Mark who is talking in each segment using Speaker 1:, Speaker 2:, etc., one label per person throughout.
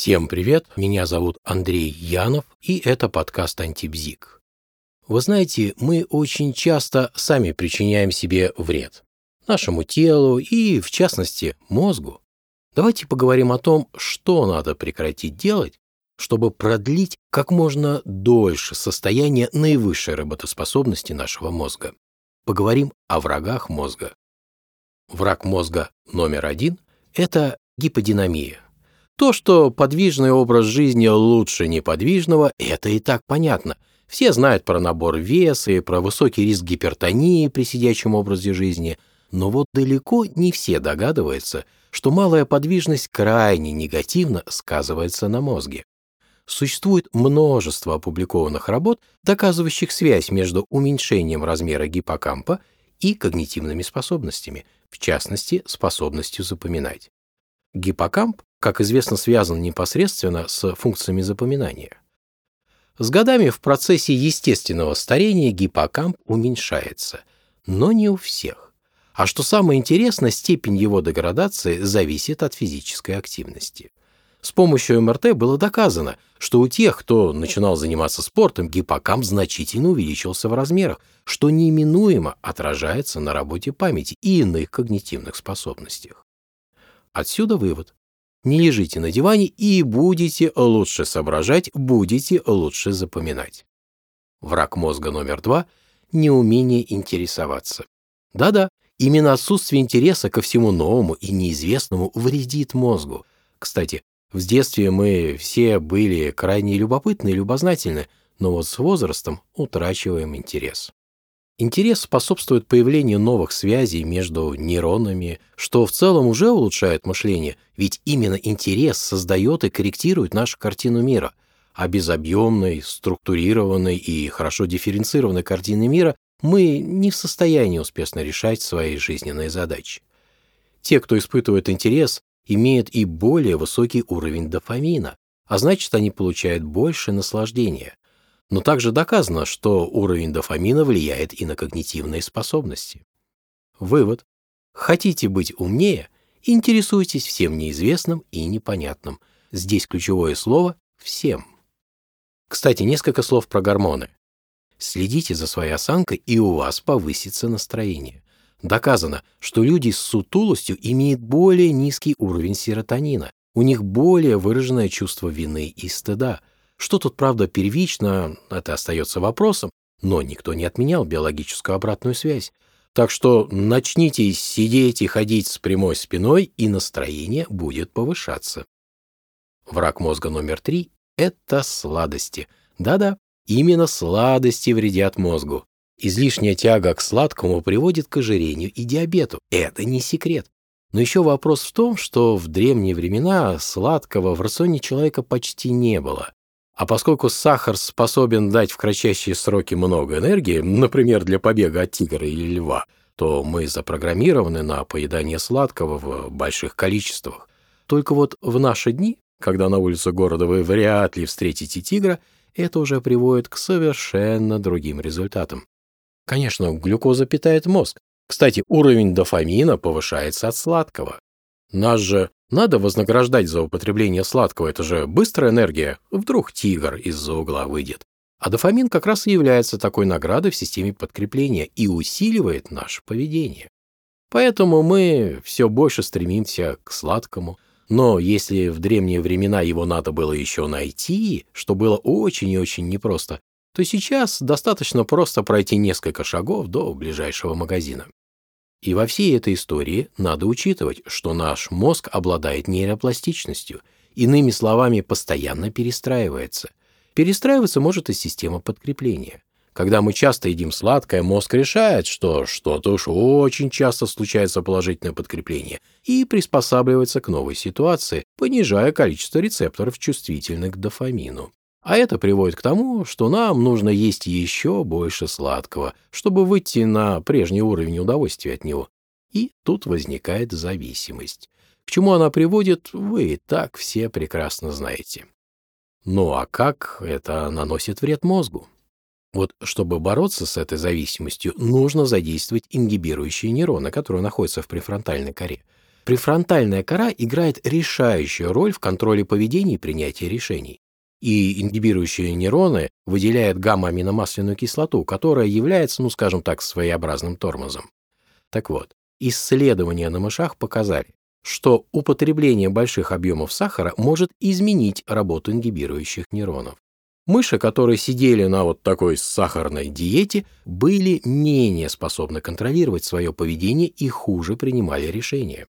Speaker 1: Всем привет, меня зовут Андрей Янов, и это подкаст «Антибзик». Вы знаете, мы очень часто сами причиняем себе вред. Нашему телу и, в частности, мозгу. Давайте поговорим о том, что надо прекратить делать, чтобы продлить как можно дольше состояние наивысшей работоспособности нашего мозга. Поговорим о врагах мозга. Враг мозга номер один – это гиподинамия – то, что подвижный образ жизни лучше неподвижного, это и так понятно. Все знают про набор веса и про высокий риск гипертонии при сидячем образе жизни, но вот далеко не все догадываются, что малая подвижность крайне негативно сказывается на мозге. Существует множество опубликованных работ, доказывающих связь между уменьшением размера гиппокампа и когнитивными способностями, в частности, способностью запоминать. Гиппокамп как известно, связан непосредственно с функциями запоминания. С годами в процессе естественного старения гиппокамп уменьшается, но не у всех. А что самое интересное, степень его деградации зависит от физической активности. С помощью МРТ было доказано, что у тех, кто начинал заниматься спортом, гиппокамп значительно увеличился в размерах, что неименуемо отражается на работе памяти и иных когнитивных способностях. Отсюда вывод. Не лежите на диване и будете лучше соображать, будете лучше запоминать. Враг мозга номер два – неумение интересоваться. Да-да, именно отсутствие интереса ко всему новому и неизвестному вредит мозгу. Кстати, в детстве мы все были крайне любопытны и любознательны, но вот с возрастом утрачиваем интерес. Интерес способствует появлению новых связей между нейронами, что в целом уже улучшает мышление, ведь именно интерес создает и корректирует нашу картину мира. А без объемной, структурированной и хорошо дифференцированной картины мира мы не в состоянии успешно решать свои жизненные задачи. Те, кто испытывает интерес, имеют и более высокий уровень дофамина, а значит, они получают больше наслаждения. Но также доказано, что уровень дофамина влияет и на когнитивные способности. Вывод. Хотите быть умнее? Интересуйтесь всем неизвестным и непонятным. Здесь ключевое слово «всем». Кстати, несколько слов про гормоны. Следите за своей осанкой, и у вас повысится настроение. Доказано, что люди с сутулостью имеют более низкий уровень серотонина, у них более выраженное чувство вины и стыда, что тут, правда, первично, это остается вопросом, но никто не отменял биологическую обратную связь. Так что начните сидеть и ходить с прямой спиной, и настроение будет повышаться. Враг мозга номер три – это сладости. Да-да, именно сладости вредят мозгу. Излишняя тяга к сладкому приводит к ожирению и диабету. Это не секрет. Но еще вопрос в том, что в древние времена сладкого в рационе человека почти не было. А поскольку сахар способен дать в кратчайшие сроки много энергии, например, для побега от тигра или льва, то мы запрограммированы на поедание сладкого в больших количествах. Только вот в наши дни, когда на улице города вы вряд ли встретите тигра, это уже приводит к совершенно другим результатам. Конечно, глюкоза питает мозг. Кстати, уровень дофамина повышается от сладкого. Нас же надо вознаграждать за употребление сладкого, это же быстрая энергия. Вдруг тигр из-за угла выйдет. А дофамин как раз и является такой наградой в системе подкрепления и усиливает наше поведение. Поэтому мы все больше стремимся к сладкому. Но если в древние времена его надо было еще найти, что было очень и очень непросто, то сейчас достаточно просто пройти несколько шагов до ближайшего магазина. И во всей этой истории надо учитывать, что наш мозг обладает нейропластичностью, иными словами, постоянно перестраивается. Перестраиваться может и система подкрепления. Когда мы часто едим сладкое, мозг решает, что что-то уж очень часто случается положительное подкрепление и приспосабливается к новой ситуации, понижая количество рецепторов, чувствительных к дофамину. А это приводит к тому, что нам нужно есть еще больше сладкого, чтобы выйти на прежний уровень удовольствия от него. И тут возникает зависимость. К чему она приводит, вы и так все прекрасно знаете. Ну а как это наносит вред мозгу? Вот чтобы бороться с этой зависимостью, нужно задействовать ингибирующие нейроны, которые находятся в префронтальной коре. Префронтальная кора играет решающую роль в контроле поведения и принятии решений. И ингибирующие нейроны выделяют гамма-аминомасляную кислоту, которая является, ну скажем так, своеобразным тормозом. Так вот, исследования на мышах показали, что употребление больших объемов сахара может изменить работу ингибирующих нейронов. Мыши, которые сидели на вот такой сахарной диете, были менее способны контролировать свое поведение и хуже принимали решения.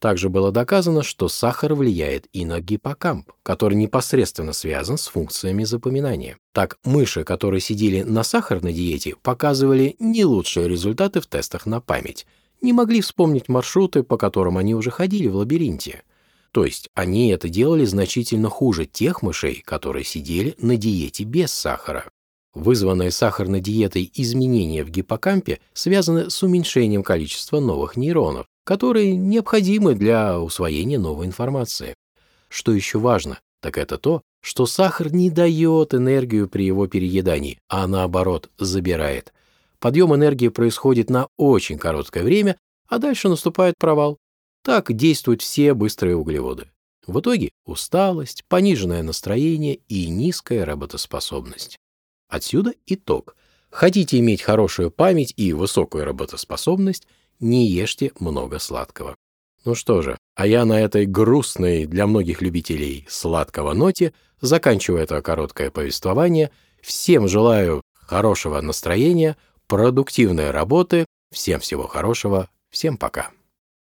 Speaker 1: Также было доказано, что сахар влияет и на гиппокамп, который непосредственно связан с функциями запоминания. Так, мыши, которые сидели на сахарной диете, показывали не лучшие результаты в тестах на память, не могли вспомнить маршруты, по которым они уже ходили в лабиринте. То есть они это делали значительно хуже тех мышей, которые сидели на диете без сахара. Вызванные сахарной диетой изменения в гиппокампе связаны с уменьшением количества новых нейронов, которые необходимы для усвоения новой информации. Что еще важно, так это то, что сахар не дает энергию при его переедании, а наоборот забирает. Подъем энергии происходит на очень короткое время, а дальше наступает провал. Так действуют все быстрые углеводы. В итоге усталость, пониженное настроение и низкая работоспособность. Отсюда итог. Хотите иметь хорошую память и высокую работоспособность, не ешьте много сладкого. Ну что же, а я на этой грустной для многих любителей сладкого ноте заканчиваю это короткое повествование. Всем желаю хорошего настроения, продуктивной работы, всем всего хорошего, всем пока.